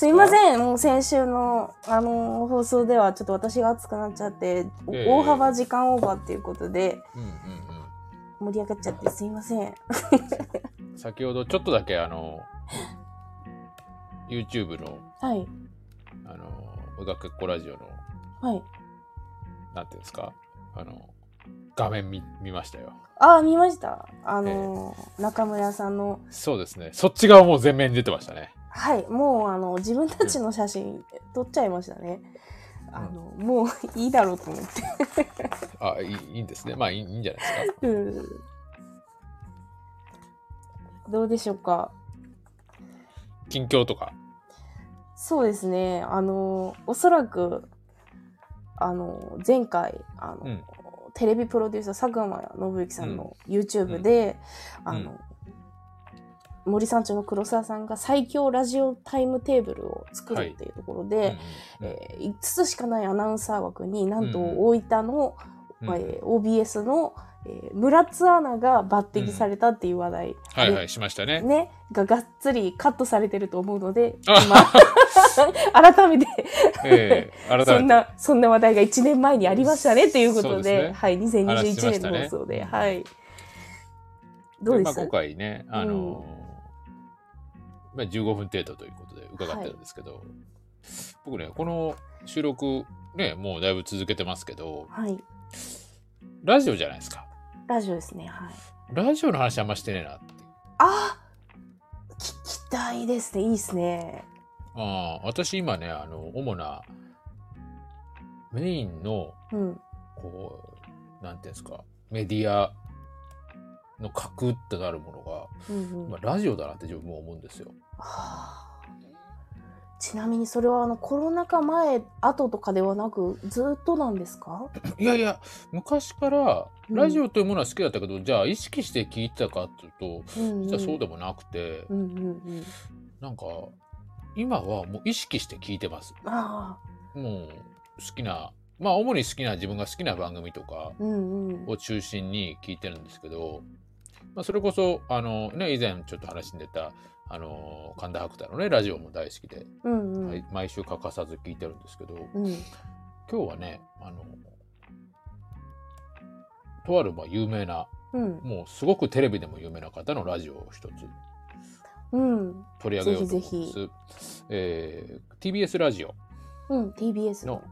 すいません、もう先週の、あのー放送ではちょっと私が熱くなっちゃって、おええ大幅時間オーバーっていうことでうんうん盛り上がっちゃってすいません。うん。先ほどちょっとだけあの、YouTube の、はい。あの、うがけっこラジオの、はい。なんていうんですか、あの、画面見見ましたよ。ああ、見ました。あのー中村さんの、そうですね。そっち側もう全面に出てましたね。はい、もうあの、自分たちの写真撮っちゃいましたね。あの、もういいだろうと思って。あ、いいいいんですね。まあいいいいんじゃないですか。うんどうでしょうか？近況とか？そうですね。あの、おそらく、あの、前回、あの、うんテレビプロデューサー佐久間信之さんの YouTube で、あの、森三中の黒沢さんが最強ラジオタイムテーブルを作るっていうところで、うんうんうん。えー5つしかないアナウンサー枠になんとうん大分の、うんえー OBS の、えー村津アナが抜擢されたっていう話題、はいはい、しましたね。ね、ががっつりカットされてると思うのであ今。改めて。ええ改めて。そんなそんな話題が1年前にありましたねということでね。はい、話しま2021年したねの放送で、はい。どうで、ますあ、今回ね、あのうんまあ、15分程度ということで伺ってるんですけど、僕ね、この収録、ね、もうだいぶ続けてますけど、はい、ラジオじゃないですか。ラジオですねはい。ラジオの話あんましてねえなって。あ聞きたいですね。いいですね。ああ私今ね、あの、主なメインの、うん。こう、なんていうんですか、メディアの核ってなるものが、うんうん。まあ、ラジオだなって自分も思うんですよ。はあ。ちなみにそれはあのコロナ禍前後とかではなくずっとなんですか？いやいや、昔からうん。ラジオというものは好きだったけど、じゃあ意識して聞いてたかっていうと、うんうん。実はそうでもなくて、うんうんうん。なんか、今はもう意識して聞いてます。ああ。もう好きな、まあ主に好きな自分が好きな番組とかうんうん。を中心に聞いてるんですけど、まあそれこそ、あのね、以前ちょっと話に出た、あの、神田伯太のね、ラジオも大好きで、うんうん。毎毎週欠かさず聞いてるんですけど、うん。今日はね、あの、とあるまあ有名な、うん。もうすごくテレビでも有名な方のラジオを一つうん。取り上げようと思うんです。ぜえー TBS ラジオ。うん TBS のの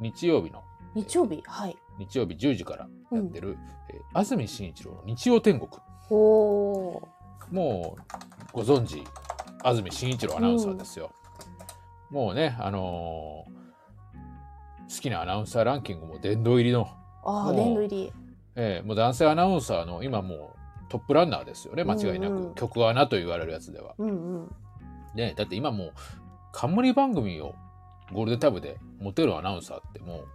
日曜日の日曜日？はい。日曜日10時からやってる、えー安住紳一郎の日曜天国。おおもうご存知、安住紳一郎アナウンサーですよ。もうね、あのー好きなアナウンサーランキングも殿堂入りの、ああ殿堂入りえーもう男性アナウンサーの今もうトップランナーですよね、間違いなく。うんうん曲穴と言われるやつでは。うんうんね、だって今もう冠番組をゴールデンタイムで持てるアナウンサーってもう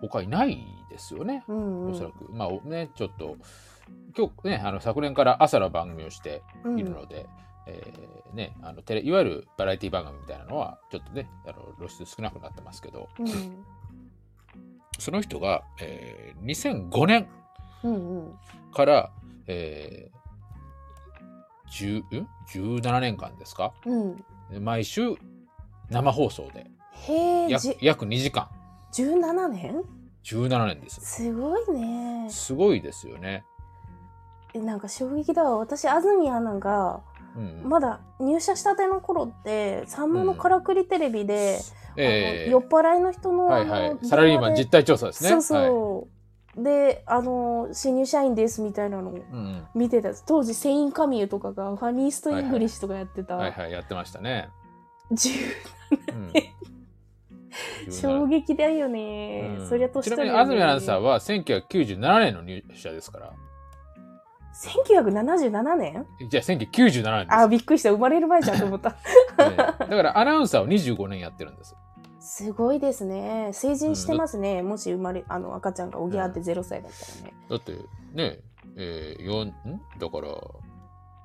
他いないですよね。うんうんおそらく。まあね、ちょっと、今日ね、あの昨年から朝の番組をしてうん。いるので、えーね、あのテレいわゆるバラエティ番組みたいなのはちょっとね、あの露出少なくなってますけど、うん。その人が、えー2005年うんうん。から、えー、10ん17年間ですか？うん。毎週生放送で約約2時間。17年？17年ですすごいね。すごいですよね、えなんか衝撃だわ。私安住アナがうんまだ入社したての頃って「さんまのからくりテレビで」えーあの酔っ払いの人のはいはい。サラリーマン実態調査ですね。そうはい。そう、であの新入社員ですみたいなのをうん見てた。当時セイン・カミュとかがファニースト・イングリッシュとかやってた、はいはい。やってましたね、10うん。衝撃だよね、うん。そりゃ年ちなみ取るよね。に安住アナウンサーは1997年の入社ですから1977年？じゃあ1997年です。あびっくりした。生まれる前じゃんと思った。ねだからアナウンサーを25年やってるんです。すごいですね。成人してますね、もし生まれあの赤ちゃんがおぎゃーって0歳だったらね、だってねえー、よんん？だから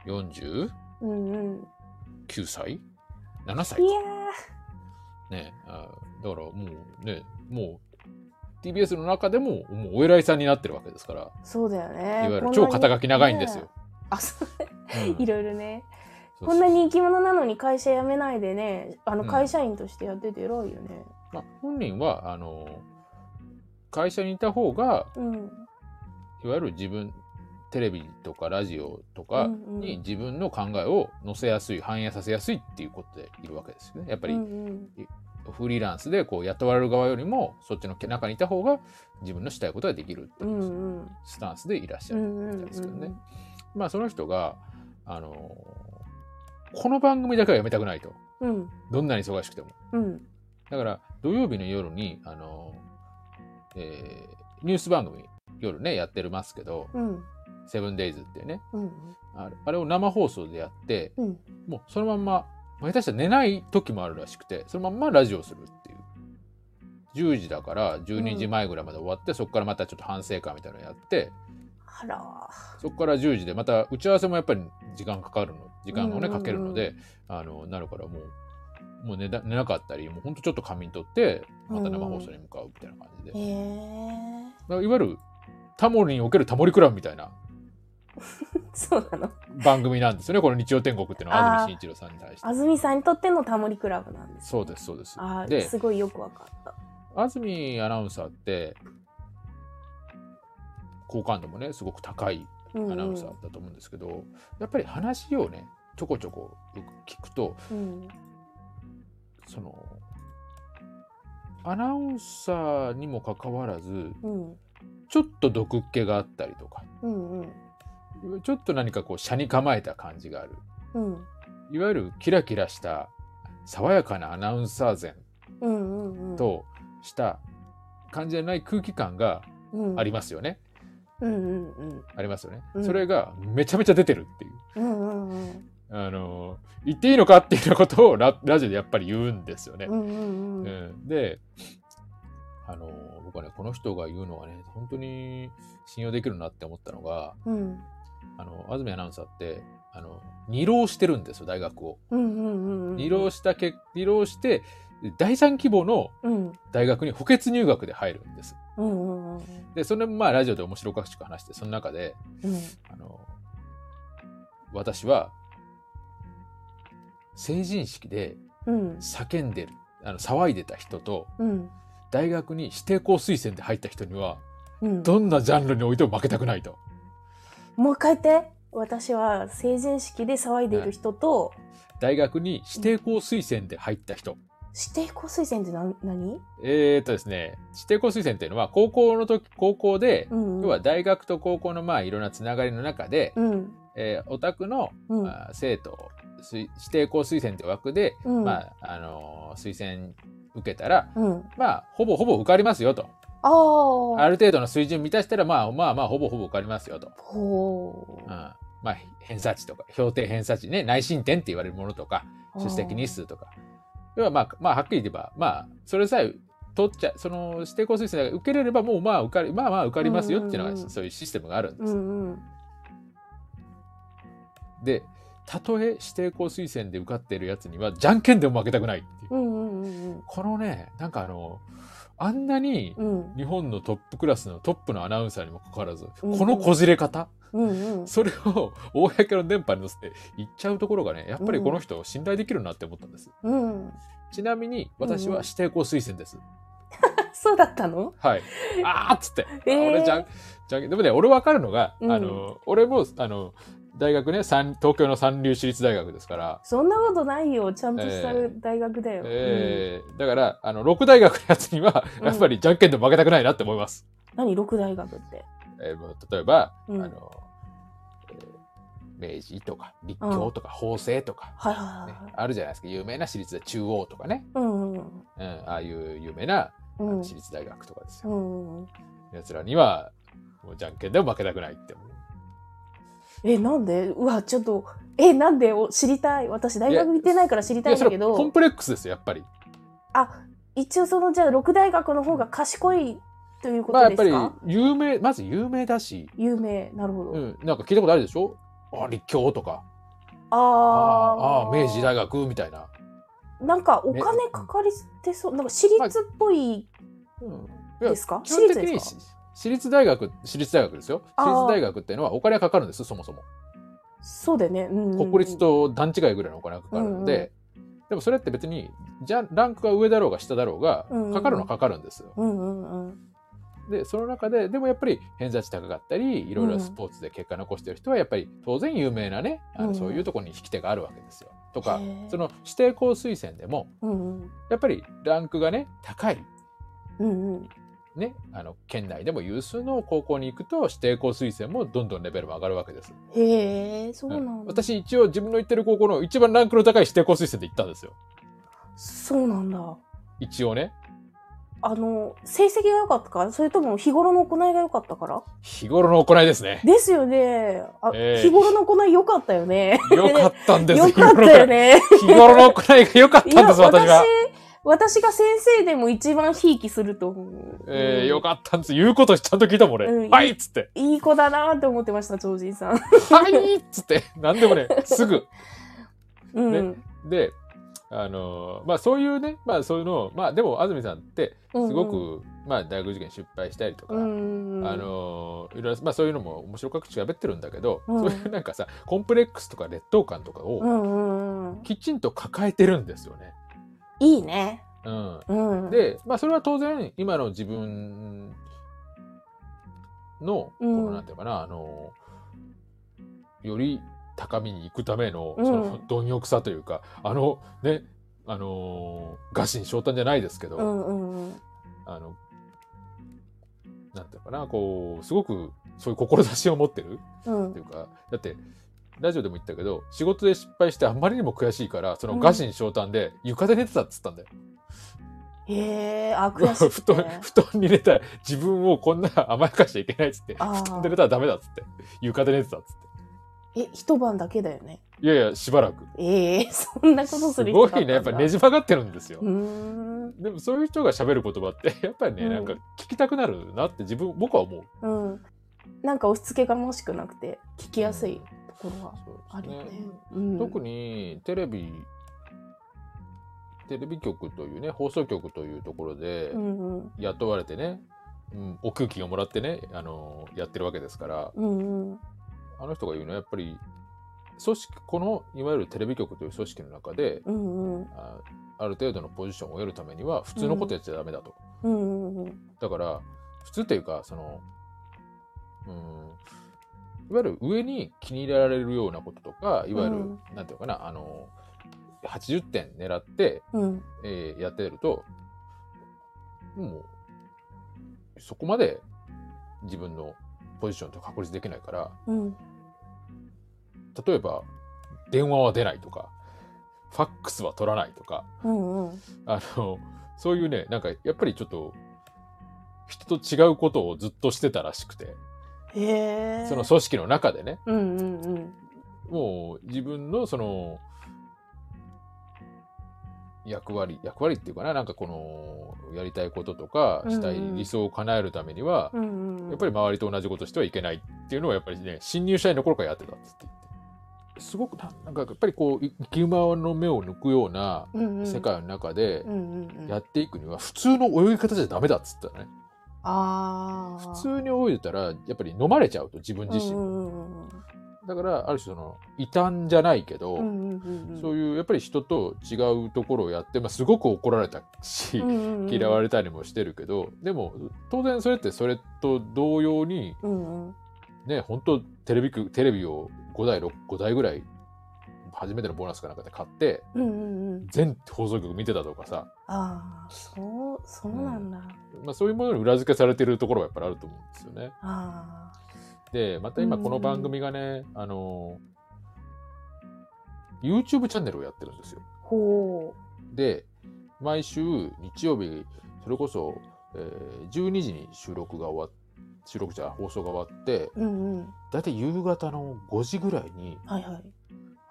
49うんうん。歳？7歳いやねあだからもうねもう TBS の中でももうお偉いさんになってるわけですから。ーそうだよね。いわゆる超肩書き長いんですよ。ね。あそう。うん。いろいろね。こんな人気者なのに会社辞めないでね、あのうん。会社員としてやってて偉いよね。まあ、本人はあの会社にいた方がうん。いわゆる自分テレビとかラジオとかうんうん。に自分の考えを載せやすい反映させやすいっていうことでいるわけですよね。やっぱりうんうんフリーランスでこう雇われる側よりもそっちの中にいた方が自分のしたいことができるってういうん。スタンスでいらっしゃるみたいですけどね。まあその人があのこの番組だけはやめたくないと。うんどんなに忙しくても。うん。だから土曜日の夜にあの、えーニュース番組夜ねやってるますけどうん「セブンデイズっていうねうん。あれを生放送でやってうん。もうそのまんままあ下手したら寝ない時もあるらしくてそのまんまラジオするっていう。10時だから12時前ぐらいまで終わって、そこからまたちょっと反省会みたいなのやってあら。そこから10時でまた打ち合わせもやっぱり時間かかるの時間をねうんうんうん。かけるのであのなるからもうもう寝だ寝なかったりもうほんとちょっと仮眠取ってまた生放送に向かうみたいな感じで、へえだからいわゆるタモリにおけるタモリクラブみたいな そうなの？番組なんですよねこの日曜天国っていうのは安住紳一郎さんに対して。安住さんにとってのタモリクラブなんですそうですそうです。あーですごいよくわかった。安住アナウンサーって好感度もねすごく高いアアナウンサーだと思うんですけど、やっぱり話をねちょこちょこ聞くとうん。そのアナウンサーにもかかわらずうん。ちょっと毒っ気があったりとかうんうんちょっと何かこう車に構えた感じがある。うん。いわゆるキラキラした爽やかなアナウンサー前とした感じじゃない空気感がうん。ありますよね。うんうんうん。ありますよね。うん。それがめちゃめちゃ出てるっていう。うんうんうん。あの言っていいのかっていうことをララジオでやっぱり言うんですよね。うんうんうん。うん。であの僕はねこの人が言うのがね本当に信用できるなって思ったのがうん。あの安住アナウンサーってあの二浪してるんですよ大学を。うんうんうんうん。二浪したけ二浪して第三希望のうん。大学に補欠入学で入るんです。うんうんうん。でそれもまあラジオで面白おかしく話してその中でうん。あの私は成人式でうん。叫んでるあの騒いでた人とうん大学に指定校推薦で入った人にはうん。どんなジャンルにおいても負けたくないと。もう一回言って。私は成人式で騒いでいる人と大学に指定校推薦で入った人。指定校推薦って何？何？えー、っとですね、指定校推薦っていうのは高校の時、高校で、うんうん。要は大学と高校のまあいろんなつながりの中で、うん。えーお宅の、うん。まあ生徒指定校推薦という枠で、うん。まああのー推薦受けたら、うん。まあほぼほぼ受かりますよと。ある程度の水準満たしたら、まあまあまあほぼほぼ受かりますよと。ほう。うん、まあ偏差値とか評定偏差値ね内申点って言われるものとか出席日数とか。要はまあまあはっきり言えばまあそれさえ取っちゃその指定校推薦が受けれればもうまあ受かりまあまあ受かりますよっていうのが、そういうシステムがあるんです。うんうん。でたとえ指定校推薦で受かっているやつにはじゃんけんでも負けたくないっていう、うんうんうんこのねなんかあのあんなにうん。日本のトップクラスのトップのアナウンサーにもかかわらず、うんこのこじれ方？うんうん。それを公の電波に乗せて言っちゃうところがねやっぱりこの人信頼できるなって思ったんです、うん。ちなみに私は指定校推薦です、そうだったの？はい。あーっつって、えー。あ俺じゃんじゃんでもね俺分かるのが、うん。あの俺もあの大学ね三東京の三流私立大学ですから、そんなことないよ。ちゃんとしたえー大学だよ、えーだからあの六大学のやつにはうん。やっぱりじゃんけんでも負けたくないなって思います、うん、何？六大学って。えーもう例えば、うん。あのえー明治とか立教とか法政とか、ねはい、あるじゃないですか。有名な私立で中央とかね、うんうんうん、ああいう有名なうん。私立大学とかですうよ。んうん。やつらにはもうじゃんけんでも負けたくないって思う。えなんで？うわちょっとえなんで？お知りたい。私大学行ってないから知りたいんだけいやそれコンどプレックスですよやっぱり。あ一応そのじゃあ六大学の方が賢いというこまあやっぱとですか、り有名まず有名だし、有名。なるほど、うん、なんか聞いたことあるでしょ？あ立教とか。あああー明治大学みたいな。なんかお金かかりてそうなんか私立っぽいですか？基本的に私立ですか？私立大学私立大学ですよ。私立大学っていうのはお金がかかるんですそもそも。そうだよね。うんうんうん国立。と段違いぐらいのお金がかかるので、でもそれって別に、じゃランクが上だろうが下だろうがうんうんう、んかかるのはかかるんですよ。うんうんうん。で、その中で、でもやっぱり偏差値高かったり、いろいろスポーツで結果残してる人は、やっぱり当然有名なね、あうんのそういうところに引き手があるわけですよ。とかその指定校推薦でも、うんうん。やっぱりランクがね、高い、うんうん。ね、あの、県内でも有数の高校に行くと、指定校推薦もどんどんレベルも上がるわけです。へえ、そうなうんんだ。私一応自分の行ってる高校の一番ランクの高い指定校推薦で行ったんですよ。そうなんだ。一応ね。あの、成績が良かったからそれとも日頃の行いが良かったから？日頃の行いですね。ですよね。あ、ええ日頃の行い良かったよね。よかったんです 良かったよね。日頃の行いが良かったんです、私は。私が先生でも一番ひいきすると思う。えー、よっかったんです。言うことちゃんと聞いたもん俺。うんはいっつって。た。いい子だなって思ってました、超人さん。はいっつって。なんでもね、すぐ。うん。ねで、あのーまあそういうね、まあそういうのを、まあでも安住さんって、すごく、うんまあ大学受験失敗したりとか、うん。あのーいろいろ、まあそういうのも面白く喋ってるんだけど、うんそういうなんかさ、コンプレックスとか劣等感とかをうんうんうん。きちんと抱えてるんですよね。いいね。うん。うん。、で、まあそれは当然、今の自分の、こうんのなんていうのかな、あのーより高みに行くための、うんその貪欲さというか、あのね、あのー、餓心昇胆じゃないですけど、うんうんうん。あの、なんていうのかな、こう、すごくそういう志を持ってるうんっていうか、だって、ラジオでも言ったけど、仕事で失敗してあんまりにも悔しいから、そのうん餓心昇胆で床で寝てたっつったんだよ。へえ、あ、悔し 布団。布団に寝たら自分をこんな甘やかしちゃいけないっつって、あ布団でー寝たらダメだっつって、床で寝てたっつって。え、一晩だけだよね。いやいや、しばらく。ええそんなことすする人ごいね、やっぱねじ曲がってるんですよう。ーん。でもそういう人が喋る言葉って、やっぱりね、うんなんか聞きたくなるなって自分、僕は思う。うん。なんか押し付けがましくなくて、聞きやすいところはそうあるよねね。うん、特にテレビ、テレビ局というね、放送局というところでうんうん。雇われてね、うん、お空気をもらってね、あのやってるわけですから、うんうん。あの人が言うのはやっぱり、組織、このいわゆるテレビ局という組織の中で、うんうん。あある程度のポジションを得るためには普通のことやっちゃダメだと。うんうんうん。だから、普通っていうか、その、うん、いわゆる上に気に入られるようなこととか、いわゆる、うんなんていうのかな、あの、80点狙って、うん。えーやってると、もう、そこまで自分のポジションと確立できないから、うん。例えば、電話は出ないとか、ファックスは取らないとか、うんうん。あの、そういうね、なんかやっぱりちょっと、人と違うことをずっとしてたらしくて。その組織の中でね、うんうんうん。もう自分のその、役割、役割っていうかな、なんかこの、やりたいこととか、したいうんうん理想を叶えるためには、うんうん。やっぱり周りと同じことしてはいけないっていうのをやっぱりね、新入社員の頃からやってたっつって言って。すごくな、なんかやっぱりこう、い生き馬の目を抜くようなうんうん、世界の中でうんうんうん。やっていくには、普通の泳ぎ方じゃダメだっつったね。ああ。普通に泳いでたら、やっぱり飲まれちゃうと、自分自身。だから、ある種その、異端じゃないけど。そういうやっぱり人と違うところをやって、まあ、すごく怒られたし、嫌われたりもしてるけどでも当然それってそれと同様にうんうん。ね本当テレビ局テレビを5台 ,6 5台ぐらい初めてのボーナスかなんかで買ってうんうんうん。全放送局見てたとかさ、ああ、そう、そうなんだ。まあ、そういうものに裏付けされてるところがやっぱりあると思うんですよね。あでまた今この番組がね、あの YouTube チャンネルをやってるんですよ。あ。ほで毎週日曜日それこそ、えー12時に収録が終わっ収録じゃ放送が終わってう。うんうん。大体夕方の5時ぐらいにはいはい。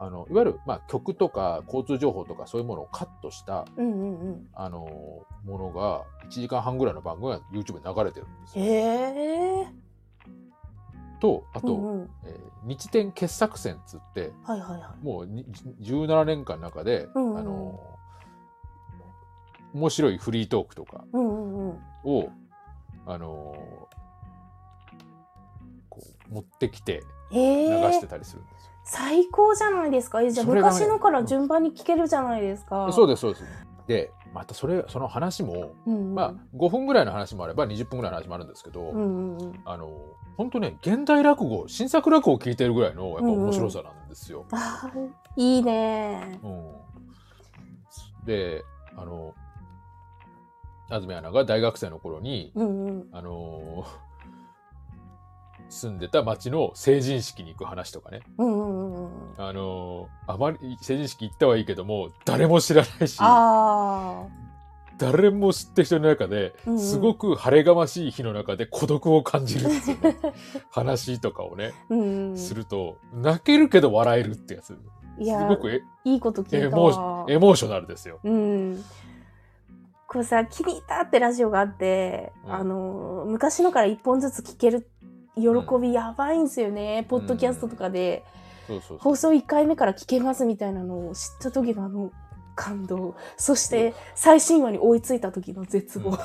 あのいわゆる、まあ、曲とか交通情報とかそういうものをカットした、うんうんうん。あのものが1時間半ぐらいの番組が YouTube に流れてるんですよ。へえ。とあと、うんうん。えー日天傑作選っつってはいはいはい。もうに17年間の中で、うんうんあの面白いフリートークとかうんうんうん。を、あのこう持ってきて流してたりするんですよ。最高じゃないですか。えじゃあ昔のから順番に聞けるじゃないですか。そうですそうです。でまたそれその話も、うんうん、まあ5分ぐらいの話もあれば20分ぐらいの話もあるんですけど、うんうんうん。あの本当ね現代落語新作落語を聞いてるぐらいのやっぱ面白さなんですよ。あーいいね。うんであの安住アナが大学生の頃に、うんうん。あの住んでた町の成人式に行く話とかね、うんうんうんうん。あのあまり成人式行ったはいいけども誰も知らないしあ誰も知ってる人の中でうんうんすごく晴れがましい日の中で孤独を感じるんですよね 話とかをねあ。うんうん。すると泣けるけど笑えるってやつすいやごくエいいこと聞いたエモーシわ。エモーショナルですよ。うん。これさ、気に入ったってラジオがあって、うんあの、昔のから一本ずつ聞ける喜びやばいんですよね。ポッドキャストとかで、そうそうそう放送1回目から聞けますみたいなのを知った時のあの感動。そして、最新話に追いついた時の絶望。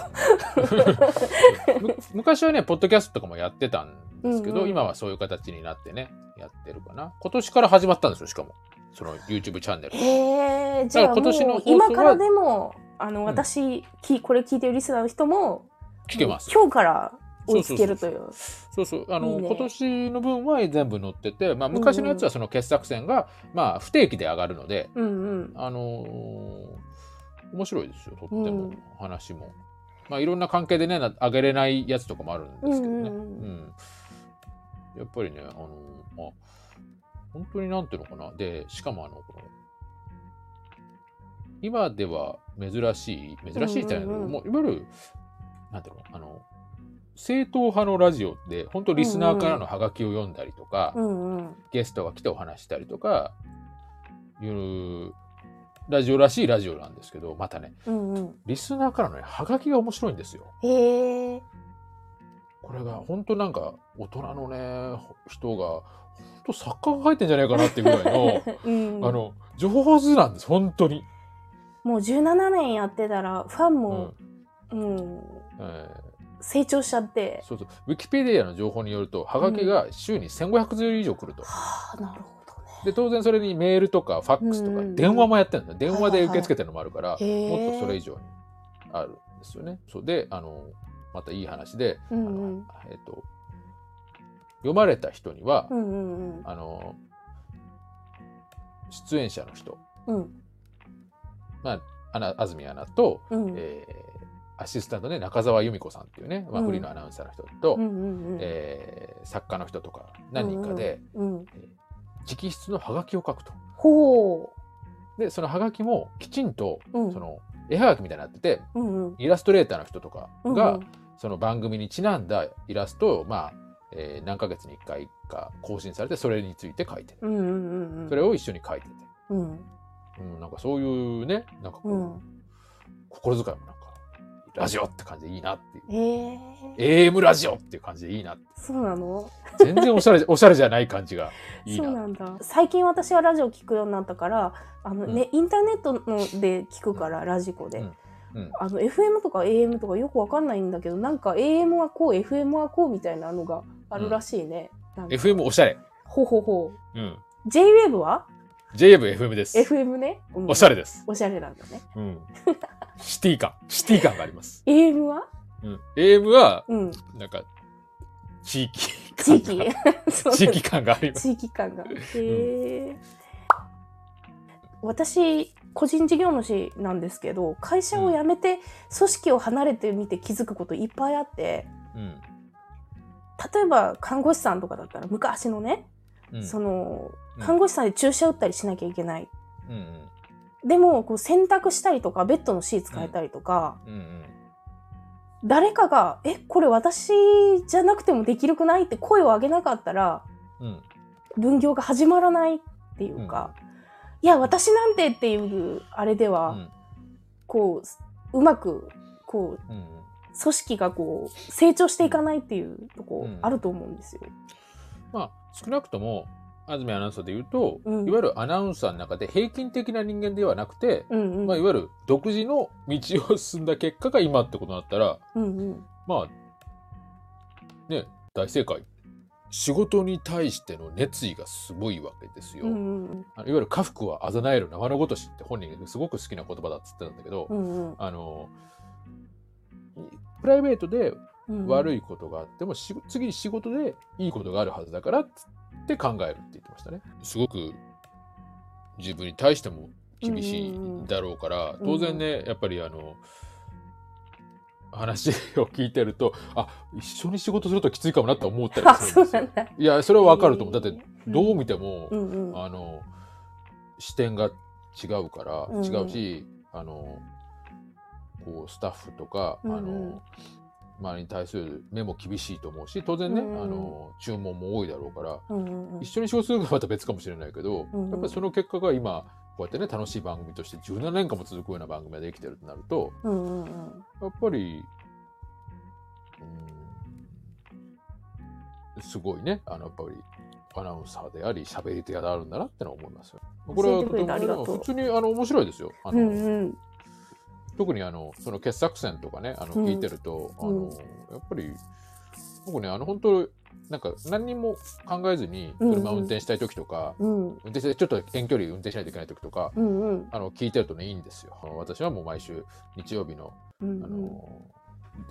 む昔はね、ポッドキャストとかもやってたんですけど、うんうん今はそういう形になってね、やってるかな。今年から始まったんですよ、しかも。その YouTube チャンネル。へえ、じゃあ今年の今からでも、あの、ん私、きこれ聞いてるリスナーの人も、聞けます。今日から追いつけるという。そうそう。あの、ね今年の分は全部載ってて、まあ昔のやつはその傑作選が、まあ不定期で上がるので、うんうん。あのー面白いですよ、とっても、うん話も。まあいろんな関係でね、な上げれないやつとかもあるんですけどね。うんうんうんうんやっぱりね、あのーあ、本当になんていうのかな。で、しかもあの、この今では珍しい、珍しいじゃないけど、うんうんうんもういわゆる、なんていうの、あの、正統派のラジオで、本当リスナーからのハガキを読んだりとか、うんうん。ゲストが来てお話ししたりとか、いうラジオらしいラジオなんですけど、またね、うんうん。リスナーからのね、ハガキが面白いんですよ。これが本当なんか大人のね、人が、本当作家が書いてんじゃないかなっていうぐらいの、うん、あの、上手なんです、本当に。もう17年やってたらファンうんも、うんえ成長しちゃって。ー、そうそう。ウィキペディアの情報によると、ハガキが週に1500通以上来ると。はあなるほどね。で、当然それにメールとかファックスとかうん。電話もやってるんだよ。電話で受け付けてるのもあるから、はいはいはいもっとそれ以上にあるんですよね。そう。で、あの、またいい話で、うんあのうんえっ、と、読まれた人には、うんうんあの、出演者の人、うんうん。まあ、アナ安住アナと、うん。えーアシスタントね、中澤由美子さんっていうね、まあ、うん。フリーのアナウンサーの人と、うんうんうんえー作家の人とか何人かで、うんうん直筆のハガキを書くと。ほで、そのハガキもきちんと、う、うん、その絵はがきみたいになってて、うんうん。イラストレーターの人とかうんが、その番組にちなんだイラストを、まあ、えー何ヶ月に1回か更新されて、それについて書いてる。うんうんうんうん。それを一緒に書いてて。うん。うん、なんかそういうね、なんかこう、うん。心遣いもなんか、ラジオって感じでいいなっていう。ええ AM ラジオっていう感じでいいなって。そうなの？全然おしゃれ、おしゃれじゃない感じがいいそうな。なんだ最近私はラジオ聞くようになったからあの、ねインターネットので聞くからラジコで、うんうんあの FM とか AM とかよくわかんないんだけどなんか AM はこう FM はこうみたいなのがあるらしいね、なんか FM おしゃれ。ほほほうん。JWAVE は？JF、FM です。FM ね、うんおしゃれです。おしゃれなんだねうん。シティ感。シティ感があります。AM は？うん。AM は、うんなんか、地域地感が域？地域感があります。地域感がへえ、私個人事業主なんですけど会社を辞めて組織を離れてみて気づくこといっぱいあってうん。例えば看護師さんとかだったら昔のね、うん。そのうん看護師さんで注射打ったりしなきゃいけないうんうん。でもこう洗濯したりとかベッドのシーツ変えたりとか、うんうん。誰かが「えこれ私じゃなくてもできるくない?」って声を上げなかったらうん。分業が始まらないっていうか、いや私なんてっていうあれでは、うんこううまくこう。組織がこう成長していかないっていうとこあると思うんですよ。まあ、少なくとも、安住アナウンサーで言うと、うん。いわゆるアナウンサーの中で平均的な人間ではなくて、うんうん。まあ、いわゆる独自の道を進んだ結果が今ってことになったら、うんうん。まあ、ね、大正解。仕事に対しての熱意がすごいわけですよ。うんうん。あのいわゆる家福はあざなえる生のごとしって本人がすごく好きな言葉だっつってたんだけど、うんうん。あのプライベートでうん。悪いいことがあっても、し次に仕事でいいことがあるはずだからっつって考えるって言ってましたね。すごく自分に対しても厳しいだろうから、うん当然ねやっぱりあの話を聞いてるとあ一緒に仕事するときついかもなって思ったりあするんですよ。いやそれはわかると思う。だってどう見ても、あの視点が違うから、うん違うしあのこうスタッフとか、あの周りに対する目も厳しいと思うし当然ね、あの注文も多いだろうから、うんうんうん。一緒に仕事するのはまた別かもしれないけど、うんうん。やっぱりその結果が今こうやってね楽しい番組として17年間も続くような番組ができてるとなるとうんうんうん。やっぱりうんすごいねあのやっぱりアナウンサーであり喋り手があるんだなってのは思いますよ。これは普通にあの面白いですよ。あのうんうん特にあのその傑作選とかねあのうん。聞いてると、うん。あのやっぱり僕ねあの本当なんか何にも考えずにうんうん。車運転したい時とか、うん。運転してちょっと遠距離運転しないといけない時とか、うんうん。あの聞いてるとねいいんですよ。私はもう毎週日曜日のうんあの、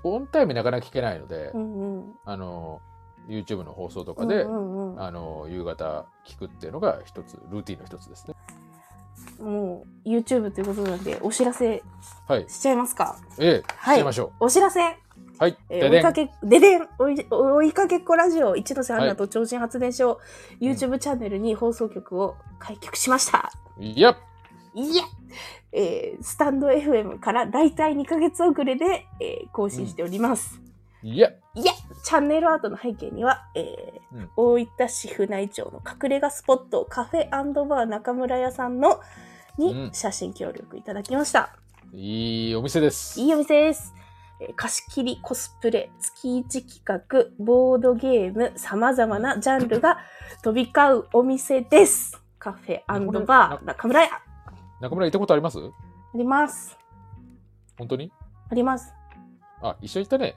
オンタイムなかなか聞けないので、うんうん。あの YouTube の放送とかで、うんうん。あの夕方聞くっていうのが一つルーティンの一つですね。もう YouTube ということなんでお知らせはい。しちゃいますか？ええ、はい。しちゃいましょお知らせ。う。はい。えー追いかけ、ででん。追い追いかけっこラジオ一ノ瀬アンナと超人発電所、YouTube チャンネルに放送局を開局しました。いや、いや。えースタンド FM から大体2ヶ月遅れで、えー更新しております。いや、いやチャンネルアートの背景には、えーうん大分市府内町の隠れ家スポットカフェバー中村屋さんのにうん写真協力いただきました。いいお店です。いいお店です。えー貸し切り、コスプレ、月1企画、ボードゲーム、様々なジャンルが飛び交うお店です。カフェバー中村屋。あ中村行ったことあります？ります。本当に？あります。あ、一緒に行ったね。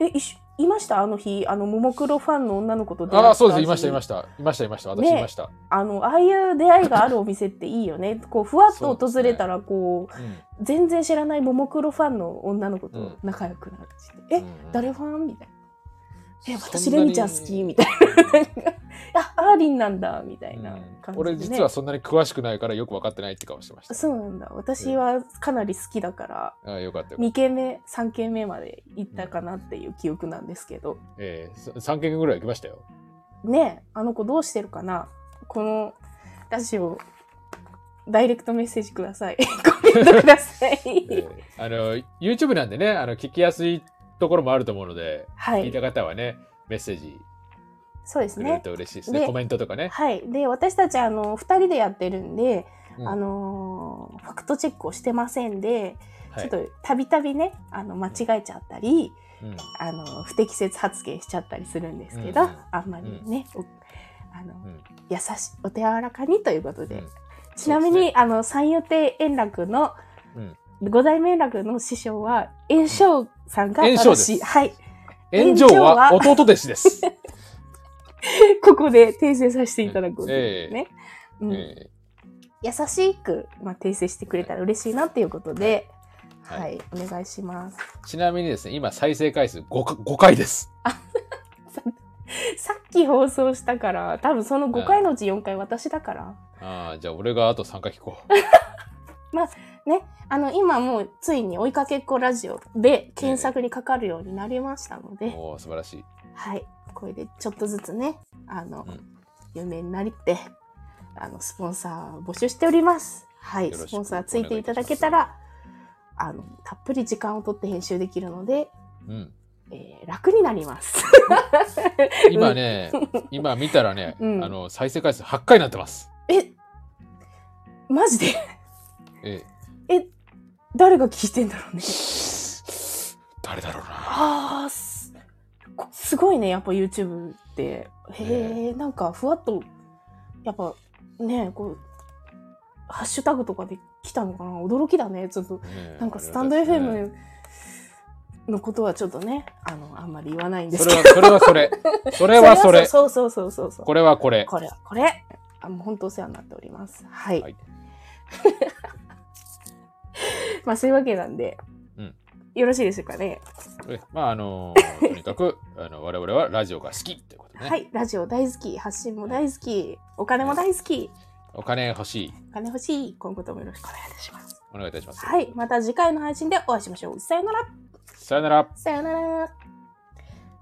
え、いしいました？あの日、あの、ももクロファンの女の子と出会ったああ、そうです。いました、いましした。いました、いました。私ねいました。あの、ああいう出会いがあるお店っていいよね。こう、ふわっと訪れたら、こう、うん全然知らないももクロファンの女の子と仲良くなるし、え、うん誰ファン？みたいな。え、私レミちゃん好きみたいな。あ、アーリンなんだみたいなうん感じで、ね俺実はそんなに詳しくないからよく分かってないって顔してました。そうなんだ。私はかなり好きだから、ああよかったよ。2軒目、3軒目まで行ったかなっていう記憶なんですけど。ええ3軒ぐらい行きましたよ。ねえ、あの子どうしてるかな？このラジオ、ダイレクトメッセージください。コメントください。ええあの、YouTube なんでね、あの、聞きやすいところもあると思うので、はい。聞いた方はね、メッセージそうですね。と嬉しいですね。でコメントとかね。はい。で、私たち、あの、2人でやってるんで、うんあのーファクトチェックをしてませんで、はいちょっとたびたびね、あの、間違えちゃったり、うんあの、不適切発言しちゃったりするんですけど、うんうんあんまりね、おあの、うん優しい、お手柔らかにということで、うんちなみに、あの、三遊亭円楽の、うん五代目円楽の師匠は、円生さんが。はい。炎上は弟弟子です。ここで訂正させていただくんですね。うんえ優しく、まあ、訂正してくれたら嬉しいなっていうことで、ははいい、お願いします。えちなみにですね、今再生回数 5, か5回です。さっき放送したから、多分その5回のうち4回私だから。ああ、じゃあ俺があと3回聞こ ね、あの、今もうついに追いかけっこラジオで検索にかかるようになりましたのう。で、おお素晴らしい。はい、これでちょっとずつね、あの、うん有名になりって、あの、スポンサー募集しております。はい、スポンサーついていただけたら、あの、たっぷり時間をとって編集できるので、うん。えー楽になります。今ね、今見たらね、うんあの、再生回数8回になってます。え、マジで？ええ、誰が聞いてんだろうね。え誰だろうな。ああ、すごいね、やっぱ YouTube って。へえ、なんかふわっと、やっぱね、こう、ハッシュタグとかで来たのかな驚きだね。ちょっと、なんかスタンド FM、のことはちょっとね、あの、あんまり言わないんでそすけど。れは、それはそれ。それはそれ。そうそうそうそうそう。これはこれ。これはこれ。あもう本当お世話になっております。はい。はい まあそういうわけなんで、うんよろしいでしょうかね。えまあ、あの、とにかく、あの、我々はラジオが好きってことね。はい。ラジオ大好き、発信も大好き、お金も大好き、お金欲しい。お金欲しい、今後ともよろしくお願いいたします。お願いいたします。はい。また次回の配信でお会いしましょう。さよなら。さよなら。さよなら。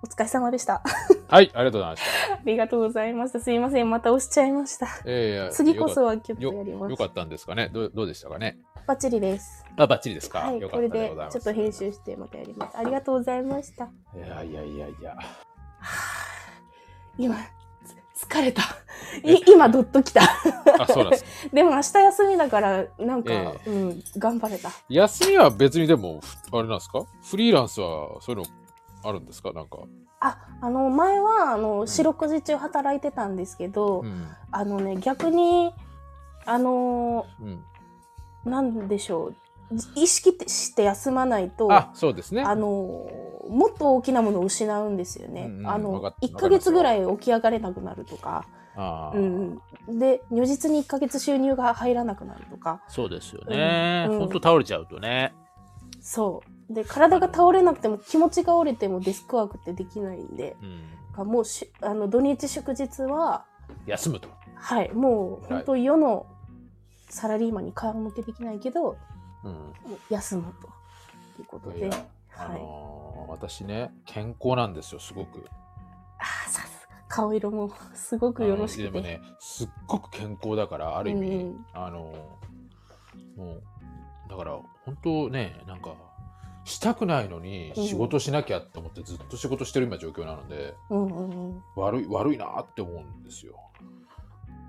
お疲れ様でした。はい、ありがとうございました。ありがとうございました。すいません。また押しちゃいました。えー次こそよはキュッとかやります。よかったんですかねどうどうでしたかねバッチリです。あ、バッチリですか、はい。これでったでございます。ちょっと編集してまたやります。ありがとうございました。いやいやいやいや。はあ今、つ疲れた。い今、どっときた。あ、そうなんです。でも明日休みだから、なんか、えうん、頑張れた。休みは別にでも、ふあれなんですか？フリーランスはそういうのあるんですか？なんか。あ、あの、前は、あの、四六時中働いてたんですけど、うん。あのね、逆に、あの、うん。なんでしょう。意識して休まないと、あ、そうですね。あのもっと大きなものを失うんですよね。うんうんあのわかっ1ヶ月ぐらい起き上がれなくなるとか、うんうん、で如実に1ヶ月収入が入らなくなるとかそうですよね。うんほんと倒れちゃうとね。そうで体が倒れなくても気持ちが折れてもデスクワークってできないんでうん。もうしあの土日祝日は休むと。はいもう本当世のサラリーマンに顔向けできないけどうん。休むということで。いやあはい、のー私ね、健康なんですよ、すごく。あーさすが。顔色もすごくよろしくて、あのでもね、すっごく健康だから、ある意味、うん。あのーもう、だから、本当ね、なんか、したくないのにうん。仕事しなきゃって思ってずっと仕事してる今状況なので、うんうんうん。悪い、悪いなって思うんですよ。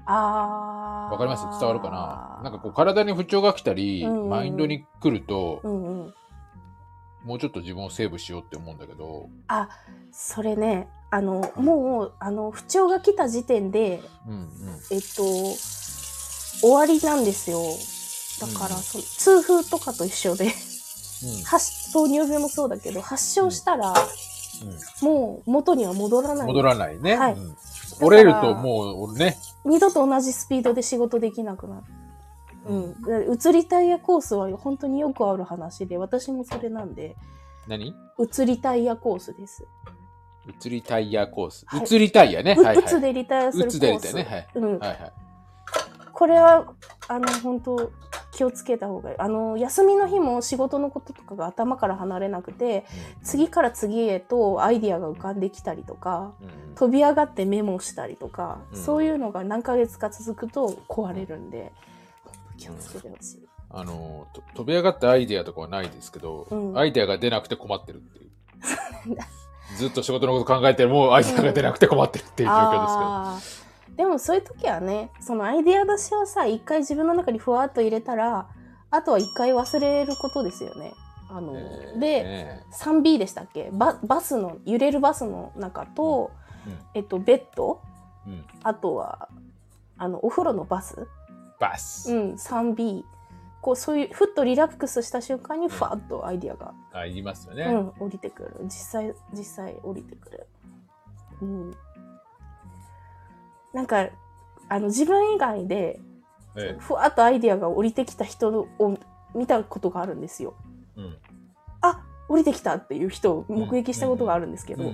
わかります？伝わるかな？なんかこう体に不調が来たり、うんうんマインドに来ると、うんうん。もうちょっと自分をセーブしようって思うんだけど、あそれねあのもうあの不調が来た時点でうんうん。えっと終わりなんですよ。だから、うん。その痛風とかと一緒で。発糖尿病もそうだけど発症したら、うん。もう元には戻らうん、ない。戻らないね。はい。うん折れるともうね、二度と同じスピードで仕事できなくなる。うん、で移りタイヤコースは本当によくある話で私もそれなんで何？移りタイヤコースです。移りタイヤコース。はい移りタイヤね。うはいはい。うつでリタイアするコース。うつでリタイアねはいうん、はいはい。これはあの本当気をつけた方がいい。あの休みの日も仕事のこととかが頭から離れなくて次から次へとアイディアが浮かんできたりとか飛び上がってメモしたりとか、うんそういうのが何ヶ月か続くと壊れるんで気をつけてほしい。あのと飛び上がったアイデアとかはないですけど、うんアイデアが出なくて困ってるっていう。ずっと仕事のこと考えてもアイデアが出なくて困ってるっていう状況ですけど。でもそういう時はねそのアイデア出しをさ一回自分の中にふわっと入れたらあとは一回忘れることですよね。あのえーで、ね 3B でしたっけ？ババスの揺れるバスの中と、うんえっと、ベッド。うん、あとはあのお風呂のバス、バス、うん、3B こうそういうふっとリラックスした瞬間にファッとアイデアが、あ言いますよね。うん、降りてくる。実際実際降りてくる。うんなんかあの自分以外でえふわっとアイデアが降りてきた人を見たことがあるんですよ。えうん。あ降りてきたっていう人を目撃したことがあるんですけど、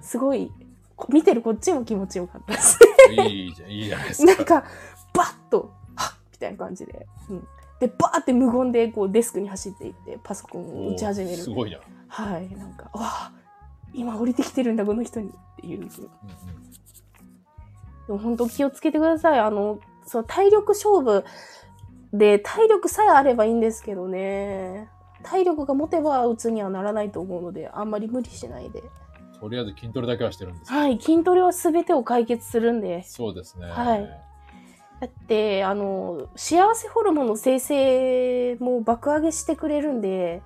すごいこ見てるこっちも気持ちよかったです。うんいいじゃん、いいじゃないですか。なんかバッとはっみたいな感じで、うん、でバーって無言でこうデスクに走っていってパソコンを打ち始めるすごいな。はい。なんかわあ今降りてきてるんだこの人にっていう。うんうんでも本当気をつけてください。あのそう体力勝負で体力さえあればいいんですけどね。体力が持てば鬱にはならないと思うのであんまり無理しないで。とりあえず筋トレだけはしてるんです。はい筋トレは全てを解決するんで。そうですね。はい。だってあの幸せホルモンの生成も爆上げしてくれるんで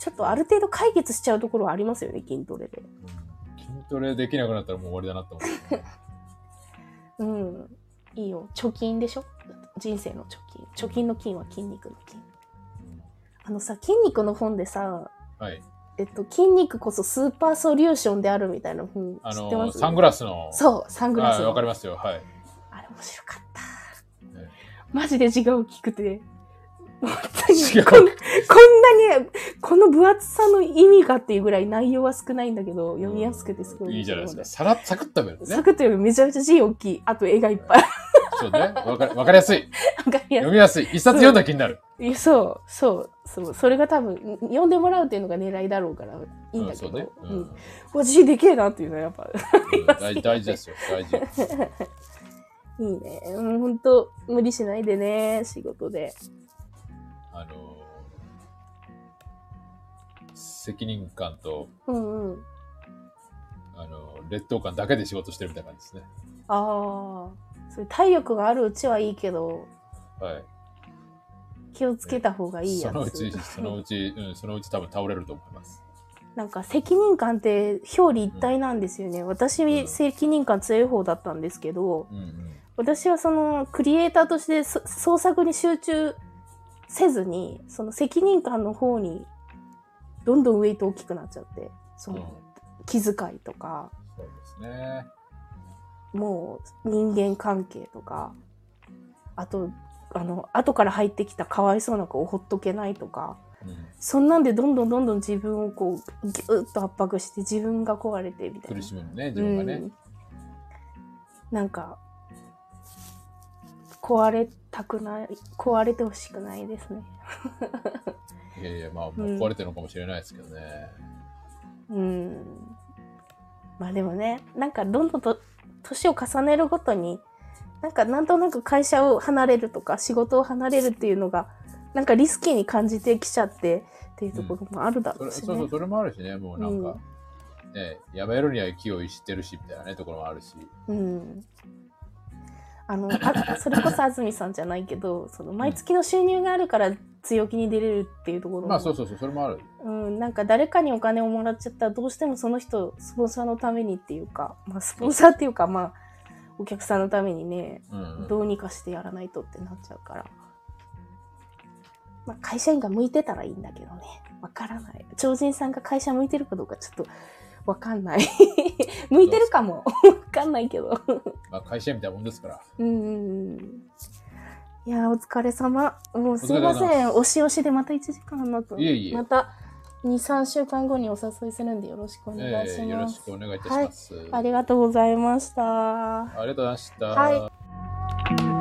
ちょっとある程度解決しちゃうところはありますよね筋トレで。うん。筋トレできなくなったらもう終わりだなと思って。うんいいよ貯金でしょ？人生の貯金貯金の金は筋肉の金あのさ筋肉の本でさはい。えっと、筋肉こそスーパーソリューションであるみたいな本あ知ってます？のサングラスの。そう、サングラス。わかりますよ。はい。あれ面白かったね。マジで字が大きくて。本当にこんこんなに、この分厚さの意味がっていうぐらい内容は少ないんだけど、読みやすくてすごい。いいじゃないですか。。さら、サクッと読めるね。サクッと読むめちゃめちゃ字大きい。あと絵がいっぱい。そうね。わかかりやすい。わかりやす読みやすい。一冊読んだ気になる。そう、そう、そう。それが多分、読んでもらうっていうのが狙いだろうから、いいんだけど。ね。ううんん。うわ字でけえなっていうのはやっぱ、大 大事ですよ。大事。いいね。うん、ほんと、無理しないでね、仕事で。あの、責任感と、うんうん。あの、劣等感だけで仕事してるみたいな感じですね。ああ、そういう体力があるうちはいいけど、はい。気をつけた方がいいやつ。そのうち、そのうち、うん、そのうち多分倒れると思います。なんか責任感って表裏一体なんですよね。私、うん責任感強い方だったんですけど、うんうん。私はそのクリエイターとしてそ創作に集中せずに、その責任感の方にどんどんウェイト大きくなっちゃって、そうんの気遣いとか、そうですね。もう人間関係とか、あと、あの、後から入ってきたかわいそうな子をほっとけないとか、うん。そんなんでどんどんどんどん自分をこう、ぎゅっと圧迫して自分が壊れてみたいな。苦しむね、自分がね。うんなんか、壊れたくない、壊れてほしくないですね。いやいや、まあ、もう壊れてるのかもしれないですけどね。うん。まあでもね、なんかどんどんと年を重ねるごとに、なんかなんとなく会社を離れるとか仕事を離れるっていうのが、なんかリスキーに感じてきちゃってっていうところもあるだろうしねそれそうそう、。それもあるしね、もうなんか、ね、やめるには勢い知ってるし、みたいなね、ところもあるし。うん。あの、あそれこそ安住さんじゃないけど、その毎月の収入があるから強気に出れるっていうところも、まあ、そうそうそう、それもある。うん、なんか誰かにお金をもらっちゃったらどうしてもその人、スポンサーのためにっていうか、まあスポンサーっていうか、まあ、お客さんのためにね、うん、うん。どうにかしてやらないとってなっちゃうから。まあ会社員が向いてたらいいんだけどね。わからない。超人さんが会社向いてるかどうかちょっとわかんない。向いてるかも。わかんないけど。まあ、会社員みたいなもんですから。うんうんうん。いやー、お疲れ様。もうすいません。押し押しでまた1時間になったのいえいえまた2、3週間後にお誘いするんでよろしくお願いしえーよろます。しくお願いいたします。ありがとうございました。ありがとうございました。はい